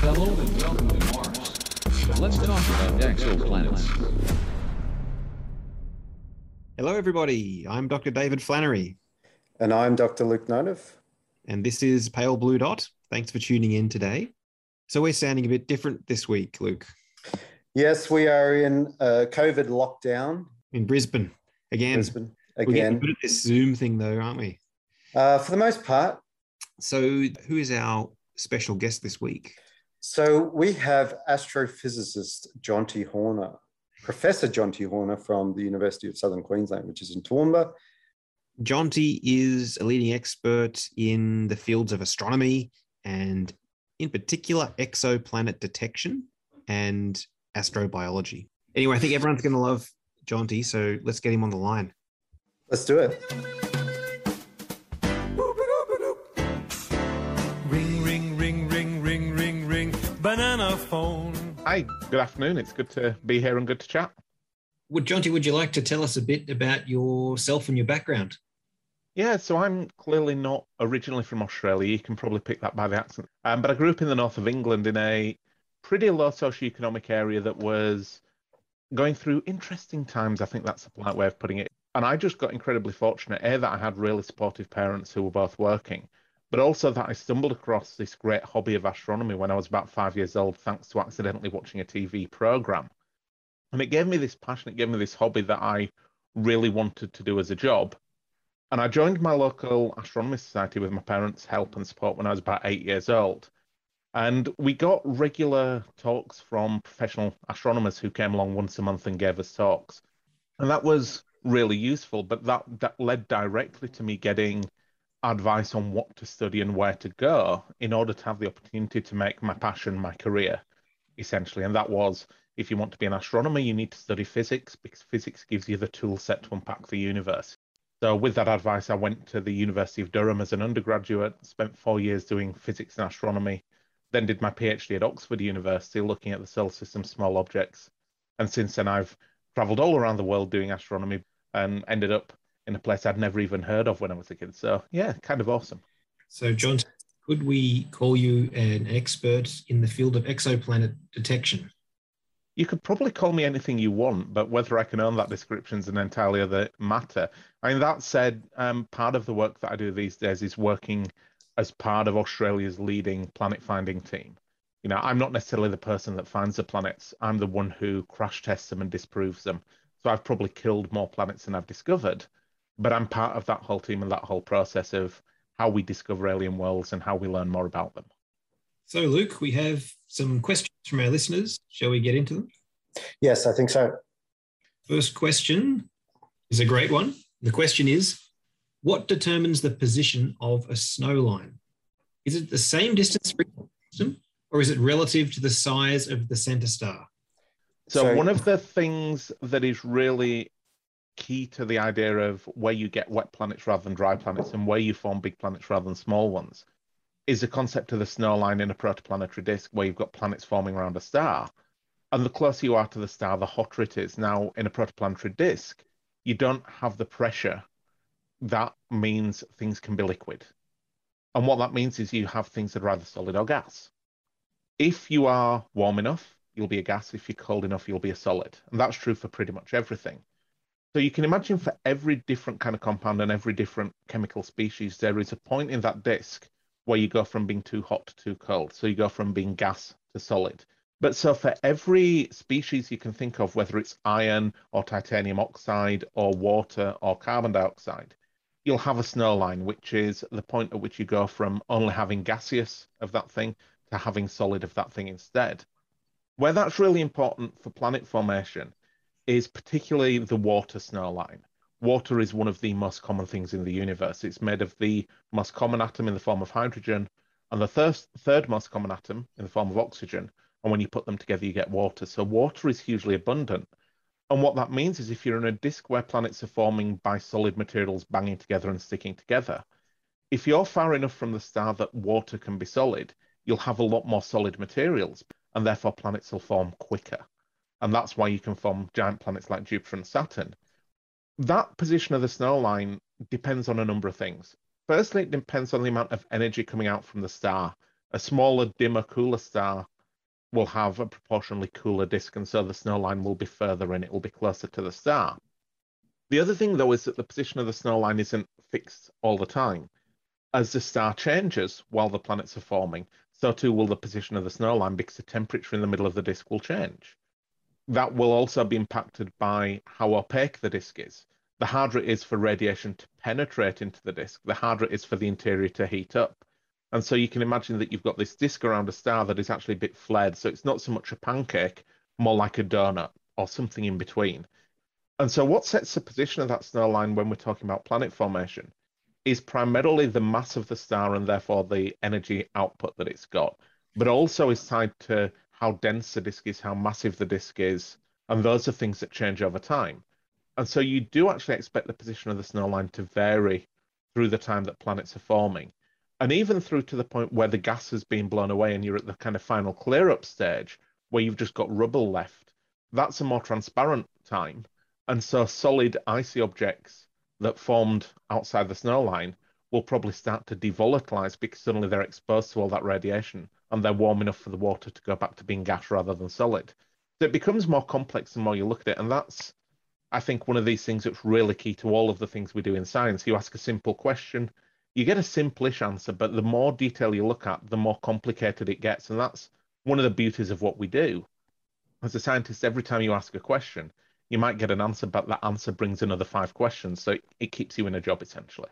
Hello and welcome to Mars. Let's talk about exoplanets. Hello, everybody. I'm Dr. David Flannery, And I'm Dr. Luke Nothdurft. and this is Pale Blue Dot. Thanks for tuning in today. So, we're sounding a bit different this week, Luke, Yes, we are in a COVID lockdown. in Brisbane. Again, Brisbane again. we're getting good at this Zoom thing, though, aren't we? Uh, for the most part. So, who is our special guest this week? So we have astrophysicist Jonti Horner, Professor Jonti Horner from the University of Southern Queensland, which is in Toowoomba. Jonti is a leading expert in the fields of astronomy and, in particular, exoplanet detection and astrobiology. Anyway, I think everyone's going to love Jonti, so let's get him on the line. Let's do it. Banana phone. Hi, good afternoon. It's good to be here and good to chat. Would Jonti, would you like to tell us a bit about yourself and your background? Yeah, so I'm clearly not originally from Australia. You can probably pick that by the accent. Um, but I grew up in the north of England in a pretty low socioeconomic area that was going through interesting times. I think that's a polite way of putting it. And I just got incredibly fortunate, A, that I had really supportive parents who were both working, but also that I stumbled across this great hobby of astronomy when I was about five years old, thanks to accidentally watching a TV program. And it gave me this passion, it gave me this hobby that I really wanted to do as a job. And I joined my local astronomy society with my parents' help and support when I was about eight years old. And we got regular talks from professional astronomers who came along once a month and gave us talks. And that was really useful, but that, that led directly to me getting advice on what to study and where to go in order to have the opportunity to make my passion my career, essentially. And that was if you want to be an astronomer, you need to study physics because physics gives you the tool set to unpack the universe. So, with that advice, I went to the University of Durham as an undergraduate, spent four years doing physics and astronomy, then did my PhD at Oxford University looking at the solar system small objects. And since then, I've traveled all around the world doing astronomy and ended up in a place I'd never even heard of when I was a kid. So, yeah, kind of awesome. So, John, could we call you an expert in the field of exoplanet detection? You could probably call me anything you want, but whether I can earn that description is an entirely other matter. I mean, that said, um, part of the work that I do these days is working as part of Australia's leading planet finding team. You know, I'm not necessarily the person that finds the planets, I'm the one who crash tests them and disproves them. So I've probably killed more planets than I've discovered, but I'm part of that whole team and that whole process of how we discover alien worlds and how we learn more about them. So, Luke, we have some questions from our listeners. Shall we get into them? Yes, I think so. First question is a great one. The question is What determines the position of a snow line? Is it the same distance for each system, or is it relative to the size of the center star? So, So- one of the things that is really key to the idea of where you get wet planets rather than dry planets and where you form big planets rather than small ones is the concept of the snow line in a protoplanetary disk where you've got planets forming around a star. And the closer you are to the star, the hotter it is. Now, in a protoplanetary disk, you don't have the pressure. That means things can be liquid. And what that means is you have things that are either solid or gas. If you are warm enough, you'll be a gas. If you're cold enough, you'll be a solid. And that's true for pretty much everything. So you can imagine for every different kind of compound and every different chemical species, there is a point in that disk where you go from being too hot to too cold. So you go from being gas to solid. But so for every species you can think of, whether it's iron or titanium oxide or water or carbon dioxide, you'll have a snow line, which is the point at which you go from only having gaseous of that thing to having solid of that thing instead. Where that's really important for planet formation is particularly the water snow line. Water is one of the most common things in the universe. It's made of the most common atom in the form of hydrogen and the third, third most common atom in the form of oxygen. And when you put them together, you get water. So water is hugely abundant. And what that means is if you're in a disk where planets are forming by solid materials banging together and sticking together, if you're far enough from the star that water can be solid, you'll have a lot more solid materials, and therefore planets will form quicker. And that's why you can form giant planets like Jupiter and Saturn. That position of the snow line depends on a number of things. Firstly, it depends on the amount of energy coming out from the star. A smaller, dimmer, cooler star will have a proportionally cooler disk, and so the snow line will be further in, it will be closer to the star. The other thing, though, is that the position of the snow line isn't fixed all the time. As the star changes while the planets are forming, so too will the position of the snow line because the temperature in the middle of the disk will change. That will also be impacted by how opaque the disk is. The harder it is for radiation to penetrate into the disk, the harder it is for the interior to heat up. And so you can imagine that you've got this disk around a star that is actually a bit flared. So it's not so much a pancake, more like a donut or something in between. And so what sets the position of that snow line when we're talking about planet formation is primarily the mass of the star and therefore the energy output that it's got, but also is tied to how dense the disk is, how massive the disk is, and those are things that change over time. And so you do actually expect the position of the snow line to vary through the time that planets are forming. And even through to the point where the gas has been blown away and you're at the kind of final clear up stage where you've just got rubble left, that's a more transparent time. And so solid icy objects that formed outside the snow line will probably start to devolatilize because suddenly they're exposed to all that radiation and they're warm enough for the water to go back to being gas rather than solid. So it becomes more complex the more you look at it. And that's I think one of these things that's really key to all of the things we do in science. You ask a simple question, you get a simplish answer, but the more detail you look at, the more complicated it gets. And that's one of the beauties of what we do. As a scientist, every time you ask a question, you might get an answer, but that answer brings another five questions. So it, keeps you in a job essentially.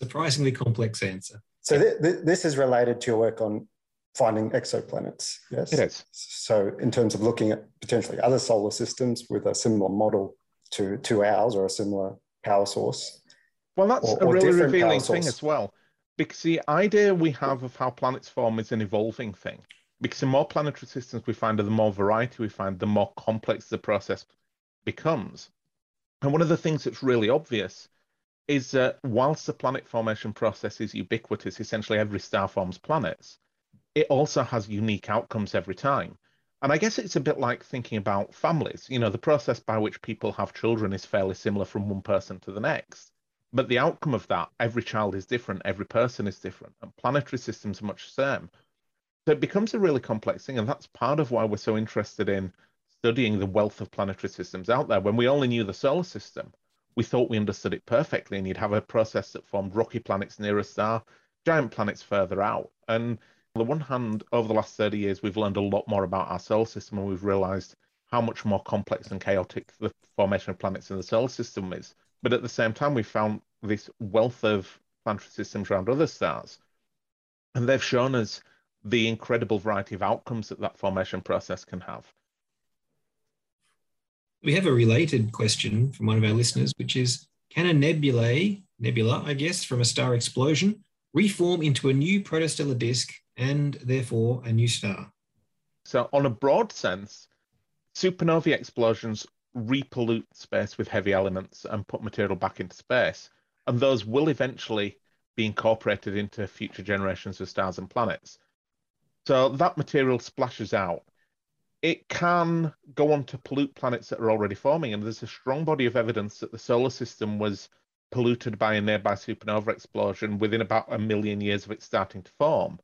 Surprisingly complex answer. So th- th- this is related to your work on finding exoplanets. Yes, It is. So in terms of looking at potentially other solar systems with a similar model to to ours or a similar power source. Well, that's Or- a or really revealing thing as well, because the idea we have of how planets form is an evolving thing. Because the more planetary systems we find, and the more variety we find, the more complex the process becomes. And one of the things that's really obvious is that whilst the planet formation process is ubiquitous, essentially every star forms planets, it also has unique outcomes every time. And I guess it's a bit like thinking about families. You know, the process by which people have children is fairly similar from one person to the next. But the outcome of that, every child is different, every person is different, and planetary systems are much the same. So it becomes a really complex thing, and that's part of why we're so interested in studying the wealth of planetary systems out there. When we only knew the solar system, we thought we understood it perfectly, and you'd have a process that formed rocky planets near a star, giant planets further out. And on the one hand, over the last 30 years, we've learned a lot more about our solar system, and we've realized how much more complex and chaotic the formation of planets in the solar system is. But at the same time, we found this wealth of planetary systems around other stars, and they've shown us the incredible variety of outcomes that that formation process can have. We have a related question from one of our listeners, which is Can a nebulae, nebula, I guess, from a star explosion reform into a new protostellar disk and therefore a new star? So, on a broad sense, supernovae explosions repollute space with heavy elements and put material back into space, and those will eventually be incorporated into future generations of stars and planets. So that material splashes out. It can go on to pollute planets that are already forming, and there's a strong body of evidence that the solar system was polluted by a nearby supernova explosion within about a million years of it starting to form,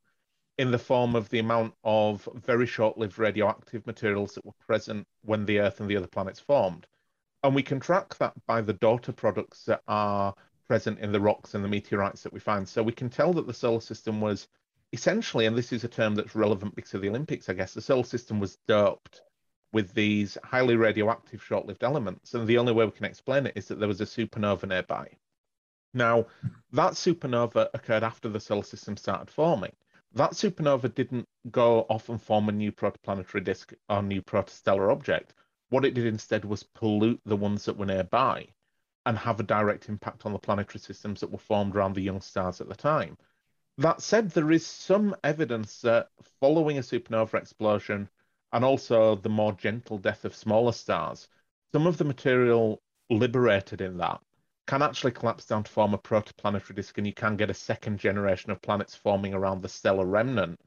in the form of the amount of very short lived radioactive materials that were present when the Earth and the other planets formed. And we can track that by the daughter products that are present in the rocks and the meteorites that we find. So we can tell that the solar system was essentially, and this is a term that's relevant because of the Olympics, I guess, the solar system was doped with these highly radioactive short lived elements. And the only way we can explain it is that there was a supernova nearby. Now, that supernova occurred after the solar system started forming. That supernova didn't go off and form a new protoplanetary disk or new protostellar object. What it did instead was pollute the ones that were nearby and have a direct impact on the planetary systems that were formed around the young stars at the time. That said, there is some evidence that following a supernova explosion and also the more gentle death of smaller stars, some of the material liberated in that can actually collapse down to form a protoplanetary disk, and you can get a second generation of planets forming around the stellar remnant.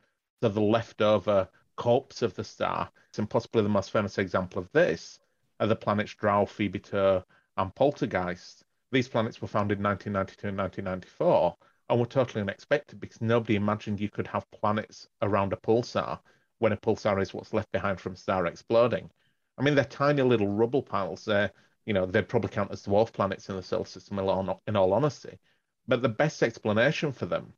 So the leftover corpse of the star, and possibly the most famous example of this are the planets Draugr, Phobetor and Poltergeist, these planets were found in 1992 and 1994 and were totally unexpected because nobody imagined you could have planets around a pulsar when a pulsar is what's left behind from a star exploding. I mean, they're tiny little rubble piles. They're, you know, they'd probably count as dwarf planets in the solar system in all, in all honesty. But the best explanation for them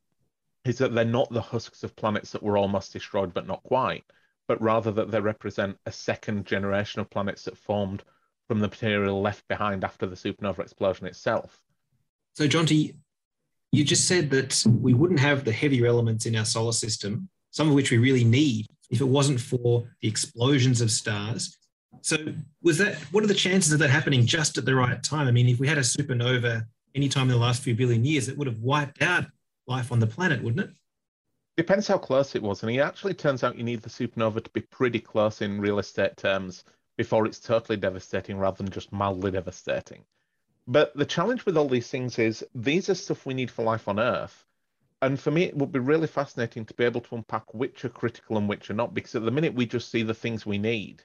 is that they're not the husks of planets that were almost destroyed but not quite, but rather that they represent a second generation of planets that formed from the material left behind after the supernova explosion itself. So, Jonti, you just said that we wouldn't have the heavier elements in our solar system, some of which we really need, if it wasn't for the explosions of stars. So, was that what are the chances of that happening just at the right time? I mean, if we had a supernova anytime in the last few billion years, it would have wiped out life on the planet, wouldn't it? Depends how close it was. And it actually turns out you need the supernova to be pretty close in real estate terms before it's totally devastating rather than just mildly devastating. But the challenge with all these things is these are stuff we need for life on Earth. And for me, it would be really fascinating to be able to unpack which are critical and which are not, because at the minute we just see the things we need.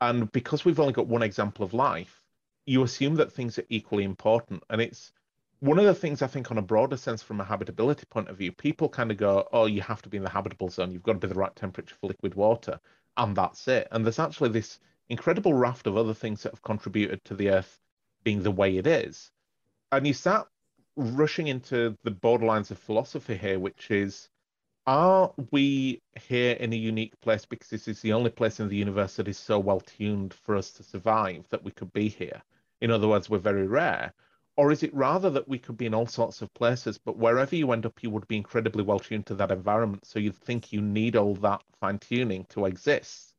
And because we've only got one example of life, you assume that things are equally important. And it's one of the things I think, on a broader sense, from a habitability point of view, people kind of go, oh, you have to be in the habitable zone. You've got to be the right temperature for liquid water. And that's it. And there's actually this incredible raft of other things that have contributed to the Earth being the way it is. And you start rushing into the borderlines of philosophy here, which is are we here in a unique place because this is the only place in the universe that is so well tuned for us to survive that we could be here? In other words, we're very rare. Or is it rather that we could be in all sorts of places, but wherever you end up, you would be incredibly well tuned to that environment. So you'd think you need all that fine tuning to exist.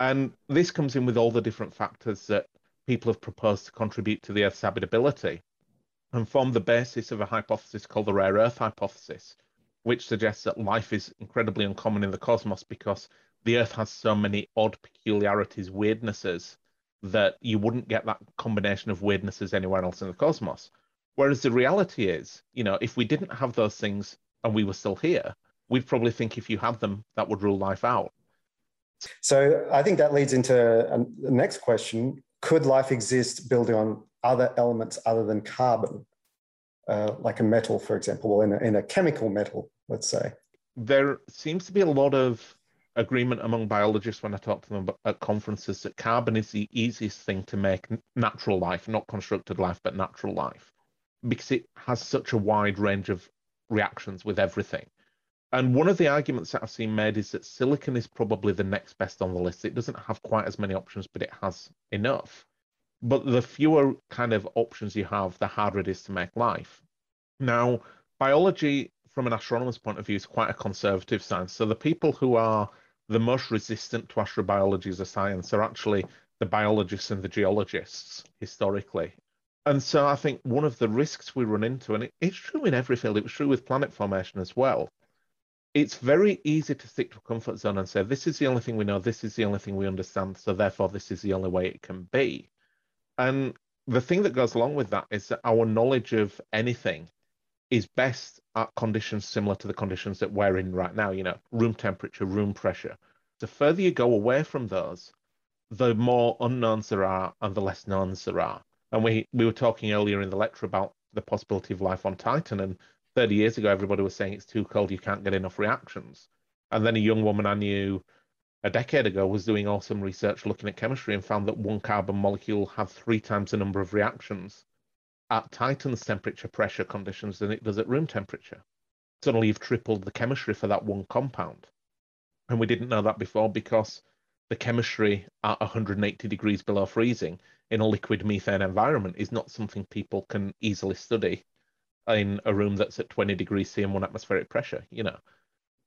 And this comes in with all the different factors that people have proposed to contribute to the Earth's habitability and form the basis of a hypothesis called the rare Earth hypothesis, which suggests that life is incredibly uncommon in the cosmos because the Earth has so many odd peculiarities, weirdnesses, that you wouldn't get that combination of weirdnesses anywhere else in the cosmos. Whereas the reality is, you know, if we didn't have those things and we were still here, we'd probably think if you had them, that would rule life out. So I think that leads into um, the next question. Could life exist building on other elements other than carbon, uh, like a metal, for example, or in a, in a chemical metal, let's say? There seems to be a lot of agreement among biologists when I talk to them at conferences that carbon is the easiest thing to make natural life, not constructed life, but natural life, because it has such a wide range of reactions with everything. And one of the arguments that I've seen made is that silicon is probably the next best on the list. It doesn't have quite as many options, but it has enough. But the fewer kind of options you have, the harder it is to make life. Now, biology, from an astronomer's point of view, is quite a conservative science. So the people who are the most resistant to astrobiology as a science are actually the biologists and the geologists historically. And so I think one of the risks we run into, and it's true in every field, it was true with planet formation as well. It's very easy to stick to a comfort zone and say, this is the only thing we know, this is the only thing we understand, so therefore this is the only way it can be. And the thing that goes along with that is that our knowledge of anything is best at conditions similar to the conditions that we're in right now, you know, room temperature, room pressure. The further you go away from those, the more unknowns there are and the less knowns there are. And we, we were talking earlier in the lecture about the possibility of life on Titan. And 30 years ago, everybody was saying it's too cold, you can't get enough reactions. And then a young woman I knew a decade ago was doing awesome research looking at chemistry and found that one carbon molecule had three times the number of reactions at Titan's temperature pressure conditions than it does at room temperature. Suddenly you've tripled the chemistry for that one compound. And we didn't know that before because the chemistry at 180 degrees below freezing in a liquid methane environment is not something people can easily study in a room that's at 20 degrees C and one atmospheric pressure, you know.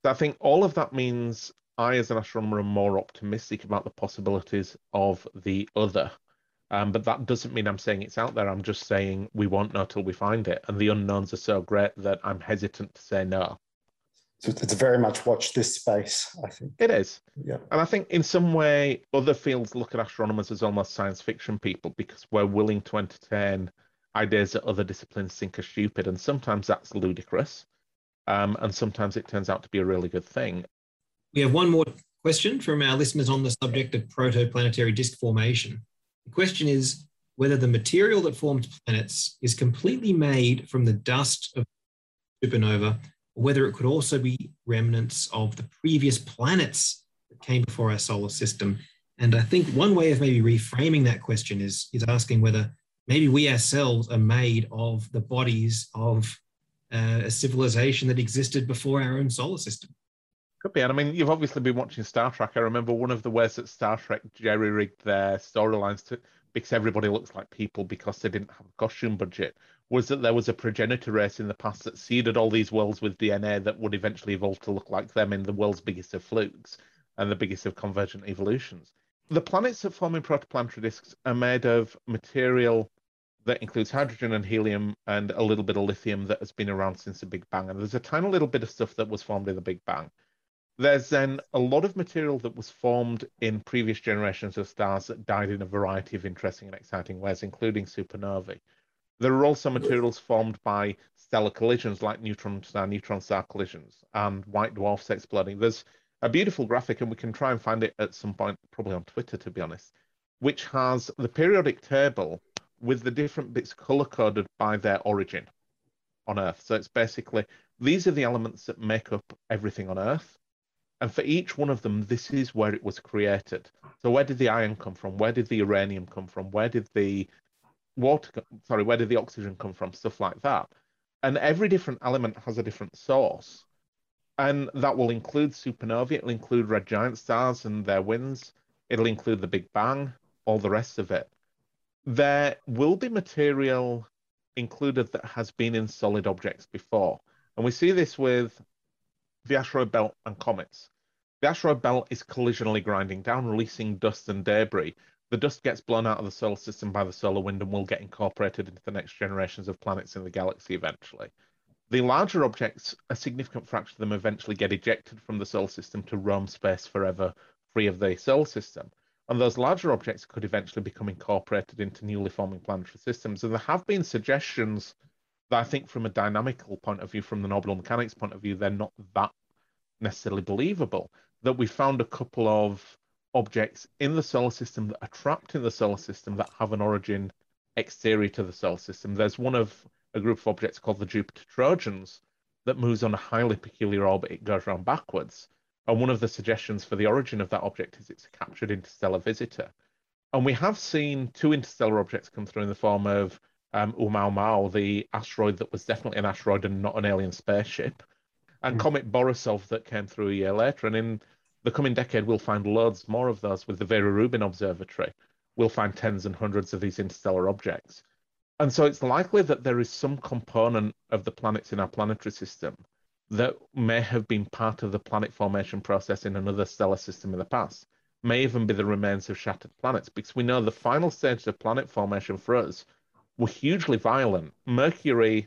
So I think all of that means I, as an astronomer, am more optimistic about the possibilities of the other um, but that doesn't mean I'm saying it's out there. I'm just saying we won't know till we find it. And the unknowns are so great that I'm hesitant to say no. So it's very much watch this space, I think. It is. Yeah. And I think in some way, other fields look at astronomers as almost science fiction people because we're willing to entertain ideas that other disciplines think are stupid. And sometimes that's ludicrous. Um, and sometimes it turns out to be a really good thing. We have one more question from our listeners on the subject of protoplanetary disk formation. The question is whether the material that formed planets is completely made from the dust of supernova, or whether it could also be remnants of the previous planets that came before our solar system. And I think one way of maybe reframing that question is, is asking whether maybe we ourselves are made of the bodies of uh, a civilization that existed before our own solar system. Could be. And I mean, you've obviously been watching Star Trek. I remember one of the ways that Star Trek jerry rigged their storylines to because everybody looks like people because they didn't have a costume budget was that there was a progenitor race in the past that seeded all these worlds with DNA that would eventually evolve to look like them in the world's biggest of flukes and the biggest of convergent evolutions. The planets that form in protoplanetary disks are made of material that includes hydrogen and helium and a little bit of lithium that has been around since the Big Bang. And there's a tiny little bit of stuff that was formed in the Big Bang. There's then a lot of material that was formed in previous generations of stars that died in a variety of interesting and exciting ways, including supernovae. There are also materials formed by stellar collisions like neutron star neutron star collisions and white dwarfs exploding. There's a beautiful graphic, and we can try and find it at some point, probably on Twitter, to be honest, which has the periodic table with the different bits color coded by their origin on Earth. So it's basically these are the elements that make up everything on Earth. And for each one of them, this is where it was created. So where did the iron come from? Where did the uranium come from? Where did the water, sorry, where did the oxygen come from? Stuff like that. And every different element has a different source. And that will include supernovae, it'll include red giant stars and their winds, it'll include the Big Bang, all the rest of it there will be material included that has been in solid objects before. And we see this with the asteroid belt and comets. The asteroid belt is collisionally grinding down, releasing dust and debris. The dust gets blown out of the solar system by the solar wind and will get incorporated into the next generations of planets in the galaxy eventually. The larger objects, a significant fraction of them eventually get ejected from the solar system to roam space forever, free of the solar system. And those larger objects could eventually become incorporated into newly forming planetary systems. And there have been suggestions that I think, from a dynamical point of view, from the orbital mechanics point of view, they're not that necessarily believable. That we found a couple of objects in the solar system that are trapped in the solar system that have an origin exterior to the solar system. There's one of a group of objects called the Jupiter Trojans that moves on a highly peculiar orbit. It goes around backwards. And one of the suggestions for the origin of that object is it's a captured interstellar visitor. And we have seen two interstellar objects come through in the form of um, Oumuamua, the asteroid that was definitely an asteroid and not an alien spaceship, and mm. Comet Borisov that came through a year later. And in the coming decade, we'll find loads more of those with the Vera Rubin Observatory. We'll find tens and hundreds of these interstellar objects. And so it's likely that there is some component of the planets in our planetary system that may have been part of the planet formation process in another stellar system in the past may even be the remains of shattered planets because we know the final stages of planet formation for us were hugely violent. Mercury,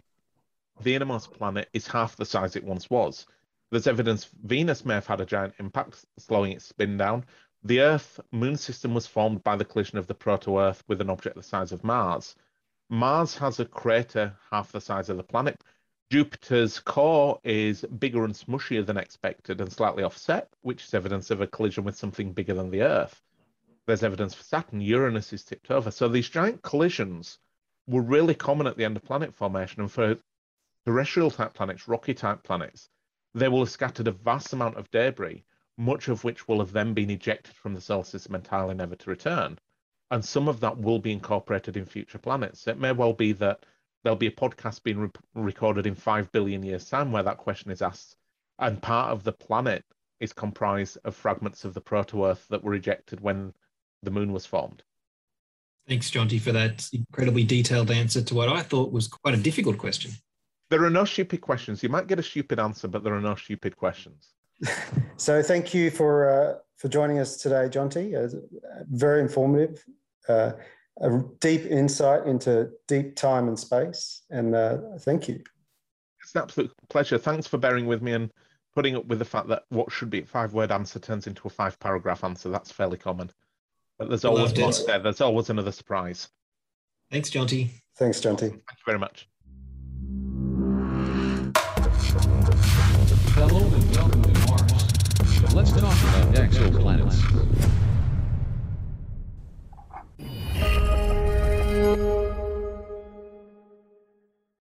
the innermost planet, is half the size it once was. There's evidence Venus may have had a giant impact, slowing its spin down. The Earth moon system was formed by the collision of the proto Earth with an object the size of Mars. Mars has a crater half the size of the planet. Jupiter's core is bigger and smushier than expected and slightly offset, which is evidence of a collision with something bigger than the Earth. There's evidence for Saturn. Uranus is tipped over. So these giant collisions were really common at the end of planet formation. And for terrestrial type planets, rocky type planets, they will have scattered a vast amount of debris, much of which will have then been ejected from the solar system entirely, never to return. And some of that will be incorporated in future planets. It may well be that there'll be a podcast being re- recorded in five billion years' time where that question is asked, and part of the planet is comprised of fragments of the proto-Earth that were ejected when the moon was formed. Thanks, Jonti, for that incredibly detailed answer to what I thought was quite a difficult question. There are no stupid questions. You might get a stupid answer, but there are no stupid questions. so, thank you for uh, for joining us today, Jonti. Uh, very informative. Uh, a deep insight into deep time and space. And uh, thank you. It's an absolute pleasure. Thanks for bearing with me and putting up with the fact that what should be a five word answer turns into a five paragraph answer. That's fairly common. But there's always more there. There's always another surprise. Thanks, Jonti. Thanks, Jonti. Thank you very much. Hello and welcome to Mars. Let's talk about exoplanets.